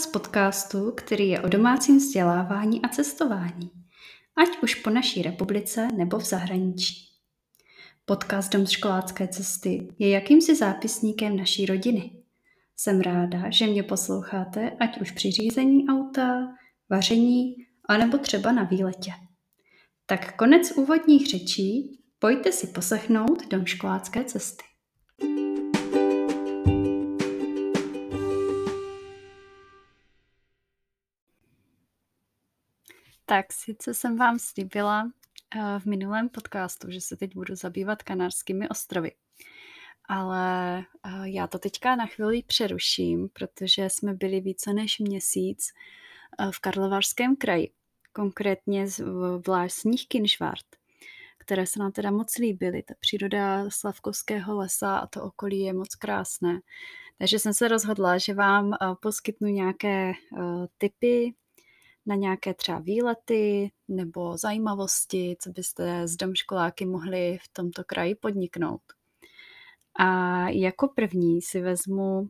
vás podcastu, který je o domácím vzdělávání a cestování, ať už po naší republice nebo v zahraničí. Podcast Dom školácké cesty je jakýmsi zápisníkem naší rodiny. Jsem ráda, že mě posloucháte, ať už při řízení auta, vaření, anebo třeba na výletě. Tak konec úvodních řečí, pojďte si poslechnout Dom školácké cesty. Tak sice jsem vám slíbila eh, v minulém podcastu, že se teď budu zabývat Kanárskými ostrovy. Ale eh, já to teďka na chvíli přeruším, protože jsme byli více než měsíc eh, v Karlovarském kraji, konkrétně v vlásních Kinšvart, které se nám teda moc líbily. Ta příroda Slavkovského lesa a to okolí je moc krásné. Takže jsem se rozhodla, že vám poskytnu nějaké typy, na nějaké třeba výlety nebo zajímavosti, co byste s domškoláky mohli v tomto kraji podniknout. A jako první si vezmu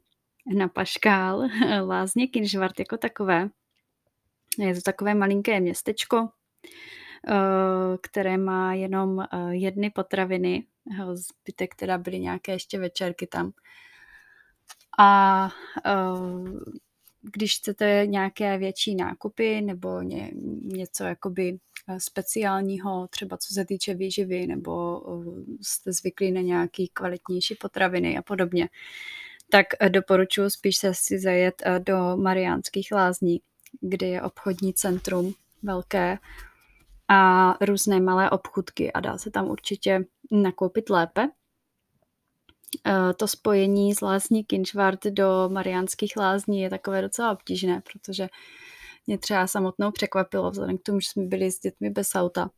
na Paškál Lázně Kinžvart jako takové. Je to takové malinké městečko, eh, které má jenom eh, jedny potraviny, zbytek teda byly nějaké ještě večerky tam. A eh, když chcete nějaké větší nákupy nebo ně, něco jakoby eh, speciálního, třeba co se týče výživy, nebo eh, jste zvyklí na nějaký kvalitnější potraviny a podobně, tak eh, doporučuji spíš se si zajet do Mariánských lázní, kde je obchodní centrum velké a různé malé obchudky a dá se tam určitě nakoupit lépe. Eh, to spojení z lázní Kinčvart do Mariánských lázní je takové docela obtížné, protože mě třeba samotnou překvapilo, vzhledem k tomu, že jsme byli s dětmi bez auta.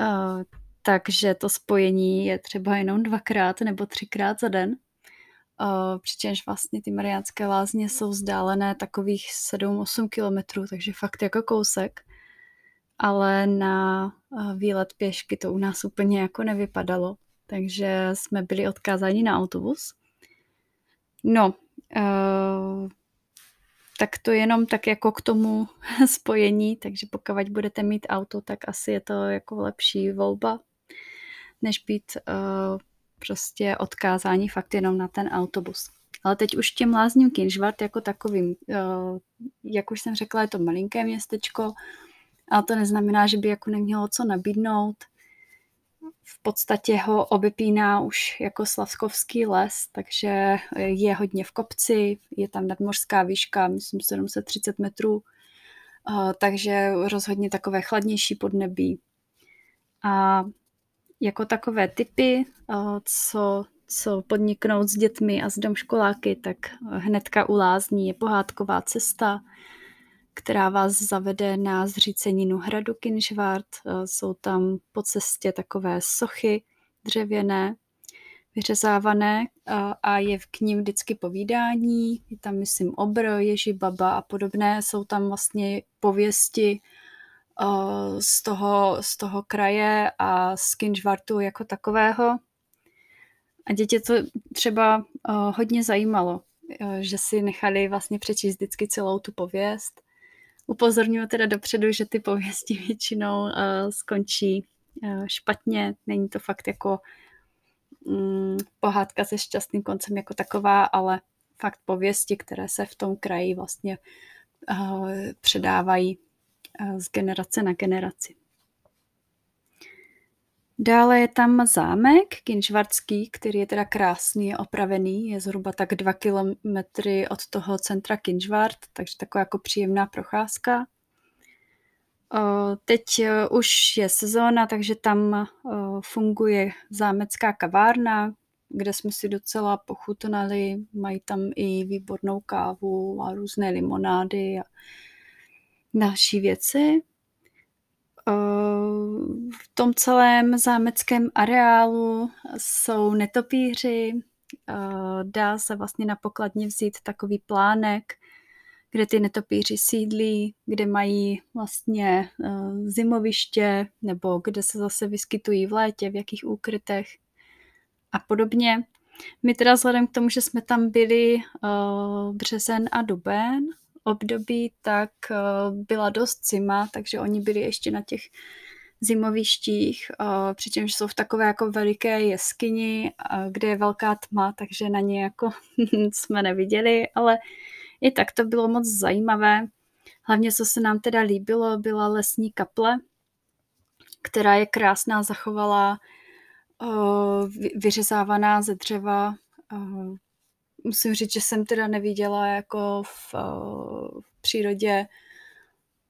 Eh, takže to spojení je třeba jenom dvakrát nebo třikrát za den. Eh, přičemž vlastně ty Mariánské lázně jsou vzdálené takových 7-8 kilometrů, takže fakt jako kousek. Ale na výlet pěšky to u nás úplně jako nevypadalo takže jsme byli odkázáni na autobus. No, uh, tak to jenom tak jako k tomu spojení, takže pokud budete mít auto, tak asi je to jako lepší volba, než být uh, prostě odkázání fakt jenom na ten autobus. Ale teď už těm lázním Kinžvart jako takovým, uh, jak už jsem řekla, je to malinké městečko, ale to neznamená, že by jako nemělo co nabídnout v podstatě ho obepíná už jako Slavskovský les, takže je hodně v kopci, je tam nadmořská výška, myslím 730 metrů, takže rozhodně takové chladnější podnebí. A jako takové typy, co, co podniknout s dětmi a s domškoláky, tak hnedka u lázní je pohádková cesta, která vás zavede na zříceninu hradu Kinžvart. Eh, jsou tam po cestě takové sochy dřevěné, vyřezávané a je k ním vždycky povídání. Je tam, myslím, obr, ježi, baba a podobné. Jsou tam vlastně pověsti eh, z toho, z toho kraje a z Kinžvartu jako takového. A děti to třeba eh, hodně zajímalo, že si nechali vlastně přečíst vždycky celou tu pověst upozorňuji teda dopředu, že ty pověsti většinou uh, skončí uh, špatně. Není to fakt jako um, pohádka se šťastným koncem jako taková, ale fakt pověsti, které se v tom kraji vlastně uh, předávají uh, z generace na generaci. Dále je tam zámek Kinžvartský, který je teda krásný, je opravený, je zhruba tak dva kilometry od toho centra Kinžvart, takže taková jako příjemná procházka. Teď e, už je sezóna, takže tam e, funguje zámecká kavárna, kde jsme si docela pochutnali. Mají tam i výbornou kávu a různé limonády a další věci v tom celém zámeckém areálu jsou netopíři, dá se vlastně na pokladně vzít takový plánek, kde ty netopíři sídlí, kde mají vlastně zimoviště, nebo kde se zase vyskytují v létě, v jakých úkrytech a podobně. My teda vzhledem k tomu, že jsme tam byli březen a duben období, tak uh, byla dost zima, takže oni byli ještě na těch zimovištích, uh, přičemž jsou v takové jako veliké jeskyni, uh, kde je velká tma, takže na ně jako jsme neviděli, ale i tak to bylo moc zajímavé. Hlavně, co se nám teda líbilo, byla lesní kaple, která je krásná, zachovala vyřezávaná ze dřeva. Musím říct, že jsem teda neviděla jako v, uh, v přírodě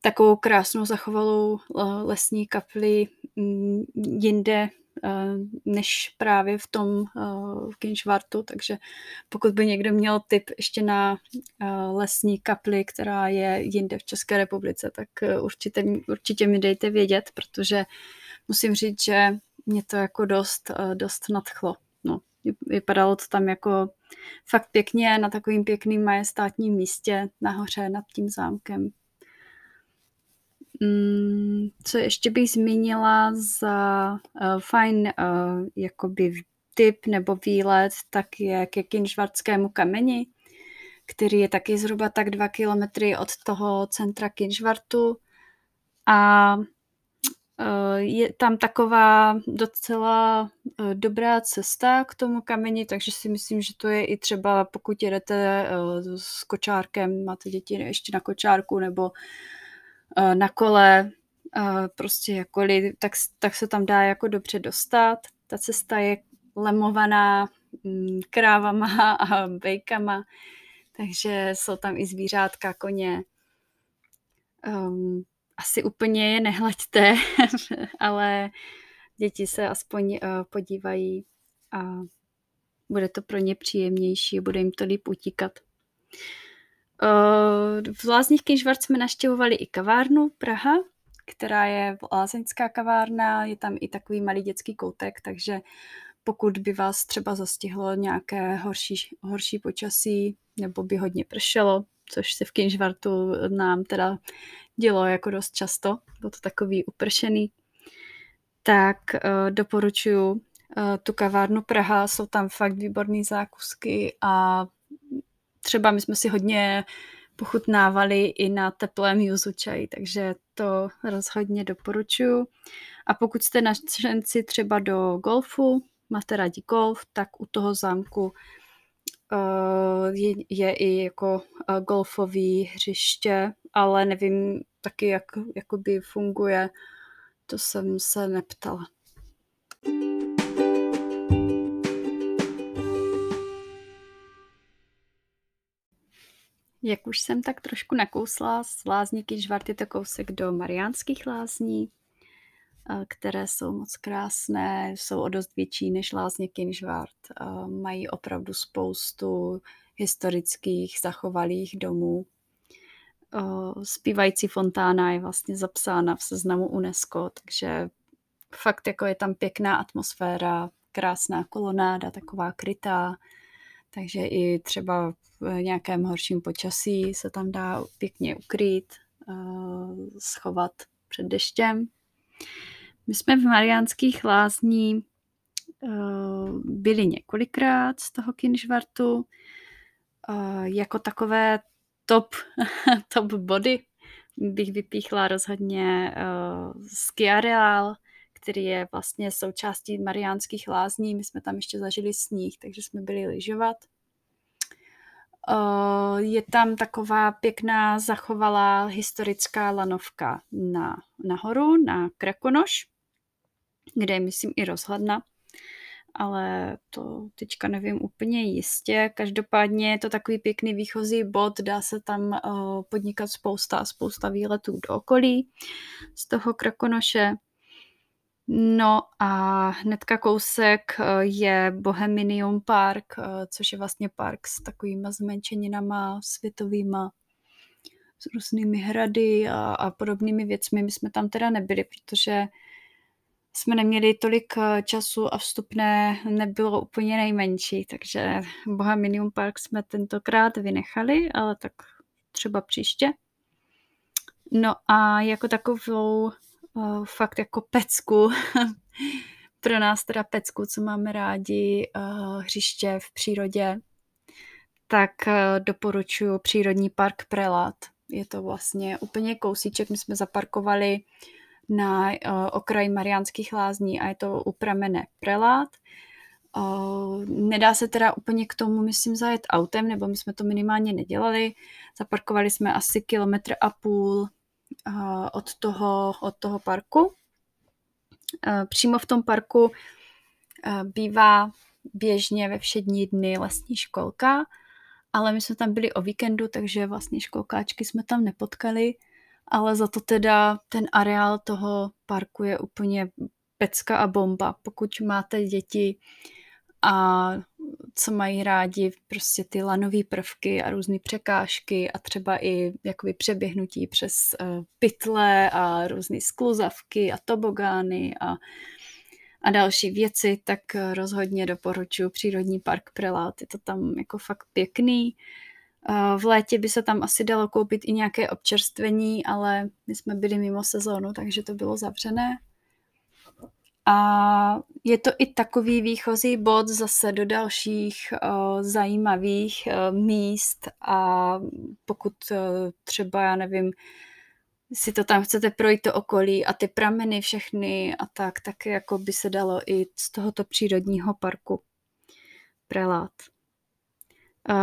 takovou krásnou zachovalou lesní kapli mm, jinde Eh, než právě v tom eh, v Kinšvartu, takže pokud by někdo měl tip ještě na eh, lesní kapli, která je jinde v České republice, tak určitě, určitě mi dejte vědět, protože musím říct, že mě to jako dost, dost nadchlo. Vypadalo to tam jako fakt pěkně na takovým pěkným majestátním místě nahoře nad tím zámkem. Mm, co ještě bych zmínila za uh, fajn uh, jakoby typ nebo výlet, tak je ke Kinžvartskému kameni, který je taky zhruba tak dva kilometry od toho centra Kinžvartu a je tam taková docela uh, dobrá cesta k tomu kameni, takže si myslím, že to je i třeba pokud jedete uh, s kočárkem, máte děti ještě na kočárku nebo Eh, na kole, eh, prostě jakkoliv, tak, tak se tam dá jako dobře dostat. Ta cesta je lemovaná mm, krávama a bejkama, takže jsou tam i zvířátka, koně. Um, asi úplně je nehlaďte, ale děti se aspoň uh, podívají a bude to pro ně příjemnější, bude jim to líp utíkat. V Lázních Kinžvart jsme naštěvovali i kavárnu Praha, která je lázeňská kavárna, je tam i takový malý dětský koutek, takže pokud by vás třeba zastihlo nějaké horší, horší počasí nebo by hodně pršelo, což se v Kinžvartu nám teda dělo jako dost často, bylo to takový upršený, tak uh, doporučuji uh, tu kavárnu Praha, jsou tam fakt výborné zákusky a třeba my jsme si hodně pochutnávali i na teplém juzu čaj, takže to rozhodně doporučuji. A pokud jste nadšenci třeba do golfu, máte rádi golf, tak u toho zámku je, je i jako uh, golfový hřiště, ale nevím taky, jak jakoby funguje, to jsem se neptala. Jak už jsem tak trošku nakousla, z lázníky Žvart je to kousek do Mariánských lázní, eh, které jsou moc krásné, jsou o dost větší než lázně Kinžvart. Eh, mají opravdu spoustu historických zachovalých domů. Eh, zpívající fontána je vlastně zapsána v seznamu UNESCO, takže fakt jako je tam pěkná atmosféra, krásná kolonáda, taková krytá, takže i třeba v nějakém horším počasí se tam dá pěkně ukrýt, eh, schovat před deštěm. My jsme v Mariánských lázní eh, byli několikrát z toho Kinžvartu. Eh, jako takové top, top body bych vypíchla rozhodně ski areál, který je vlastně součástí Mariánských lázní. My jsme tam ještě zažili sníh, takže jsme byli lyžovat. Eh, je tam taková pěkná zachovalá historická lanovka na, nahoru, na Krakonoš, kde je, myslím, i rozhledna, ale to teďka nevím úplně jistě. Každopádně je to takový pěkný výchozí bod, dá se tam uh, podnikat spousta, spousta výletů do okolí z toho Krakonoše. No a hnedka kousek eh, je Boheminium Park, eh, což je vlastně park s takovými zmenšeninama světovýma, s různými hrady a, a podobnými věcmi. My jsme tam teda nebyli, protože jsme neměli tolik eh, času a vstupné nebylo úplně nejmenší, takže Boheminium Park jsme tentokrát vynechali, ale tak třeba příště. No a jako takovou fakt jako pecku pro nás teda pecku, co máme rádi uh, hřiště v přírodě, tak uh, doporučuji přírodní park Prelat. Je to vlastně úplně kousíček, my jsme zaparkovali na uh, okraji Mariánských lázní a je to u pramene Prelat. Uh, nedá se teda úplně k tomu, myslím, zajet autem, nebo my jsme to minimálně nedělali. Zaparkovali jsme asi kilometr a půl uh, od, toho, od toho parku. Přímo v tom parku bývá běžně ve všední dny lesní školka, ale my jsme tam byli o víkendu, takže vlastně školkáčky jsme tam nepotkali, ale za to teda ten areál toho parku je úplně pecka a bomba. Pokud máte děti, a co mají rádi prostě ty lanové prvky a různé překážky a třeba i jakoby přeběhnutí přes uh, pytle a různé skluzavky a tobogány a, a další věci, tak rozhodně doporučuji Přírodní park Prelát. Je to tam jako fakt pěkný. Uh, v létě by se tam asi dalo koupit i nějaké občerstvení, ale my jsme byli mimo sezónu, takže to bylo zavřené. A je to i takový výchozí bod zase do dalších uh, zajímavých uh, míst a pokud uh, třeba, já nevím, si to tam chcete projít to okolí a ty prameny všechny a tak, tak jako by se dalo i z tohoto přírodního parku prelát.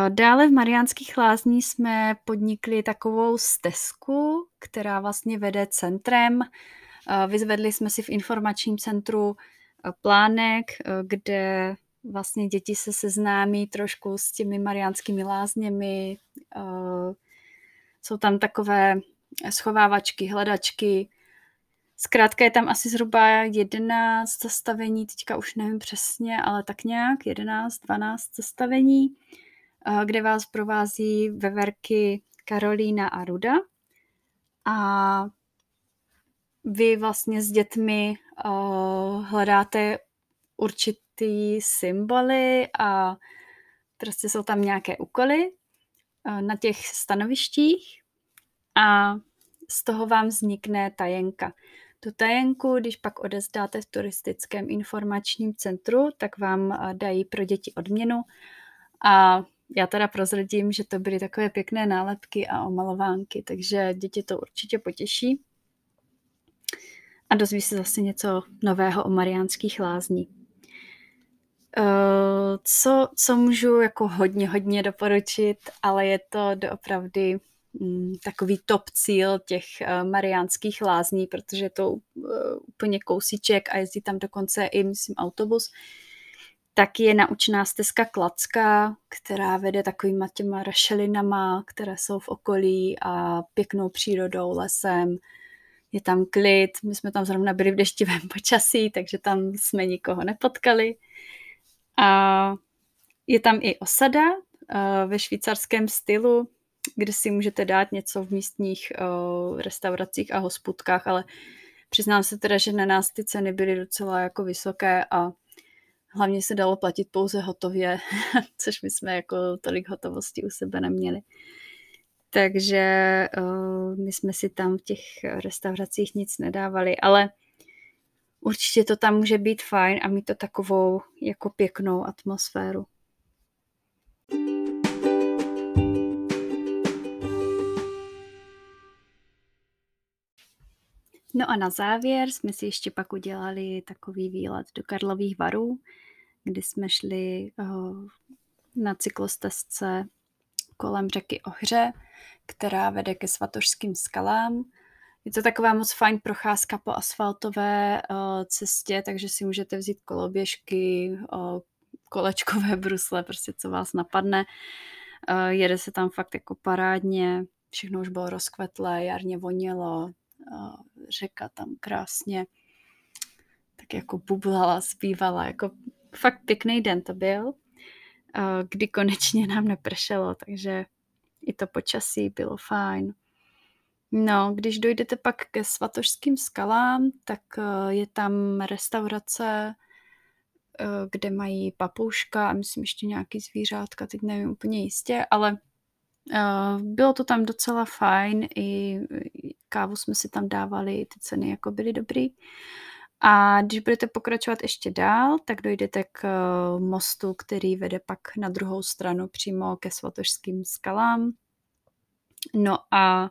Dále v Mariánských lázní jsme podnikli takovou stezku, která vlastně vede centrem Vyzvedli jsme si v informačním centru plánek, kde vlastně děti se seznámí trošku s těmi mariánskými lázněmi. Jsou tam takové schovávačky, hledačky. Zkrátka je tam asi zhruba 11 zastavení, teďka už nevím přesně, ale tak nějak 11, 12 zastavení, kde vás provází veverky Karolína a Ruda. A vy vlastně s dětmi uh, hledáte určitý symboly a prostě jsou tam nějaké úkoly uh, na těch stanovištích a z toho vám vznikne tajenka. Tu tajenku, když pak odezdáte v turistickém informačním centru, tak vám dají pro děti odměnu a já teda prozradím, že to byly takové pěkné nálepky a omalovánky, takže děti to určitě potěší a dozví se zase něco nového o mariánských lázní. Uh, co, co můžu jako hodně, hodně doporučit, ale je to doopravdy um, takový top cíl těch uh, mariánských lázní, protože je to uh, úplně kousíček a jezdí tam dokonce i, myslím, autobus, tak je naučná stezka Klacka, která vede takovýma těma rašelinama, které jsou v okolí a pěknou přírodou, lesem, je tam klid, my jsme tam zrovna byli v deštivém počasí, takže tam jsme nikoho nepotkali. A je tam i osada uh, ve švýcarském stylu, kde si můžete dát něco v místních uh, restauracích a hospodkách, ale přiznám se teda, že na nás ty ceny byly docela jako vysoké a hlavně se dalo platit pouze hotově, což my jsme jako tolik hotovosti u sebe neměli. Takže uh, my jsme si tam v těch restauracích nic nedávali, ale určitě to tam může být fajn a mít to takovou jako pěknou atmosféru. No a na závěr jsme si ještě pak udělali takový výlet do Karlových varů, kdy jsme šli uh, na cyklostezce kolem řeky Ohře která vede ke svatožským skalám. Je to taková moc fajn procházka po asfaltové uh, cestě, takže si můžete vzít koloběžky, uh, kolečkové brusle, prostě co vás napadne. Jede se tam fakt jako parádně, všechno už bylo rozkvetlé, jarně vonělo, řeka tam krásně tak jako bublala, zpívala, jako fakt pěkný den to byl, kdy konečně nám nepršelo, takže i to počasí bylo fajn. No, když dojdete pak ke svatožským skalám, tak eh, je tam restaurace, eh, kde mají papouška a myslím ještě nějaký zvířátka, teď nevím úplně jistě, ale bylo to tam docela fajn, i kávu jsme si tam dávali, ty ceny jako byly dobrý. A když budete pokračovat ještě dál, tak dojdete k eh, mostu, který vede pak na druhou stranu přímo ke svatožským skalám. No a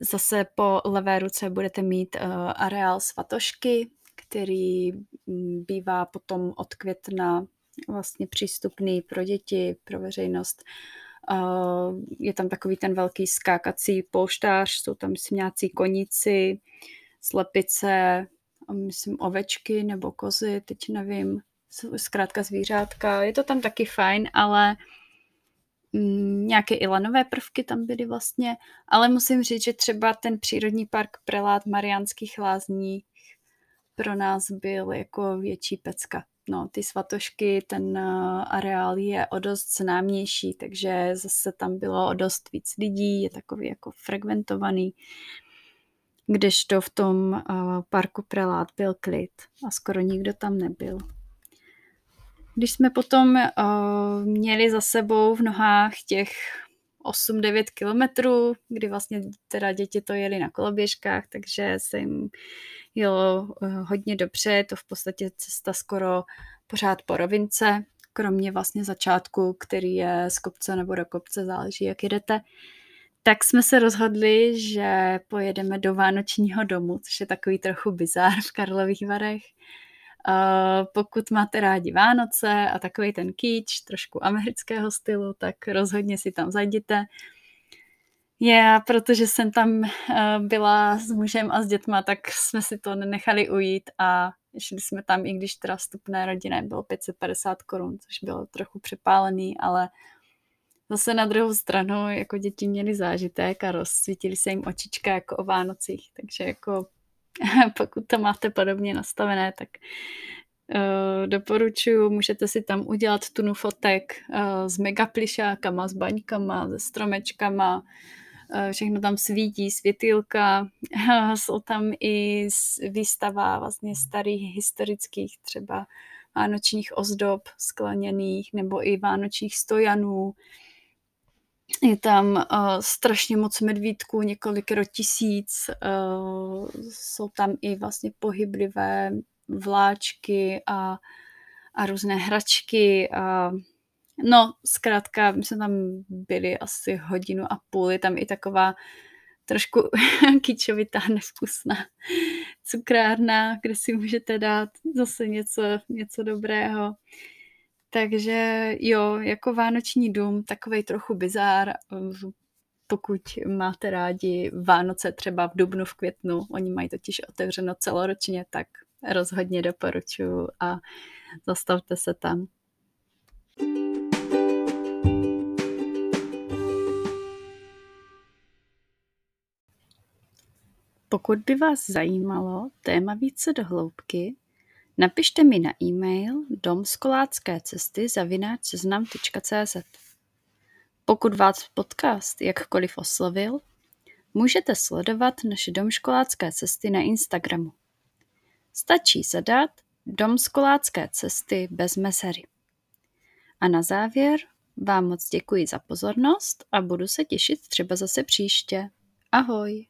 zase po levé ruce budete mít uh, areál svatošky, který mm, bývá potom od května vlastně přístupný pro děti, pro veřejnost. Uh, je tam takový ten velký skákací polštář, jsou tam myslím nějací koníci, slepice, myslím ovečky nebo kozy, teď nevím, zkrátka zvířátka. Je to tam taky fajn, ale mm, nějaké i lanové prvky tam byly vlastně, ale musím říct, že třeba ten přírodní park Prelát Mariánských lázní pro nás byl jako větší pecka. No, ty svatošky, ten eh, areál je o dost známější, takže zase tam bylo o dost víc lidí, je takový jako frekventovaný kdežto v tom uh, parku Prelát byl klid a skoro nikdo tam nebyl. Když jsme potom uh, měli za sebou v nohách těch 8-9 kilometrů, kdy vlastně teda děti to jeli na koloběžkách, takže se jim jelo uh, hodně dobře, to v podstatě cesta skoro pořád po rovince, kromě vlastně začátku, který je z kopce nebo do kopce, záleží, jak jedete. Tak jsme se rozhodli, že pojedeme do Vánočního domu, což je takový trochu bizár v Karlových Varech. Pokud máte rádi Vánoce a takový ten kýč, trošku amerického stylu, tak rozhodně si tam zajděte. Já, protože jsem tam uh, byla s mužem a s dětma, tak jsme si to nenechali ujít a šli jsme tam, i když teda vstupné rodiny bylo 550 korun, což bylo trochu přepálený, ale Zase na druhou stranu, jako děti měli zážitek a rozsvítili se jim očička jako o Vánocích, takže jako pokud to máte podobně nastavené, tak doporučuji, můžete si tam udělat tunu fotek uh, s megaplišákama, s baňkama, se stromečkama, uh, všechno tam svítí, světilka, jsou tam i výstava vlastně starých historických třeba vánočních ozdob skleněných nebo i vánočních stojanů, je tam uh, strašně moc medvídků, několik tisíc, uh, jsou tam i vlastně pohyblivé vláčky a, a různé hračky a no, zkrátka, my jsme tam byli asi hodinu a půl, je tam i taková trošku kýčovitá, nevkusná cukrárna, kde si můžete dát zase něco, něco dobrého. Takže jo, jako Vánoční dům, takový trochu bizár, pokud máte rádi Vánoce třeba v dubnu, v květnu, oni mají totiž otevřeno celoročně, tak rozhodně doporučuji a zastavte se tam. Pokud by vás zajímalo téma více do hloubky, Napište mi na e-mail domskolácké.cesty zavináč seznam.cz Pokud vás podcast jakkoliv oslovil, můžete sledovat naše domškolácké cesty na Instagramu. Stačí zadat domskolácké cesty bez mezery. A na závěr vám moc děkuji za pozornost a budu se těšit třeba zase příště. Ahoj!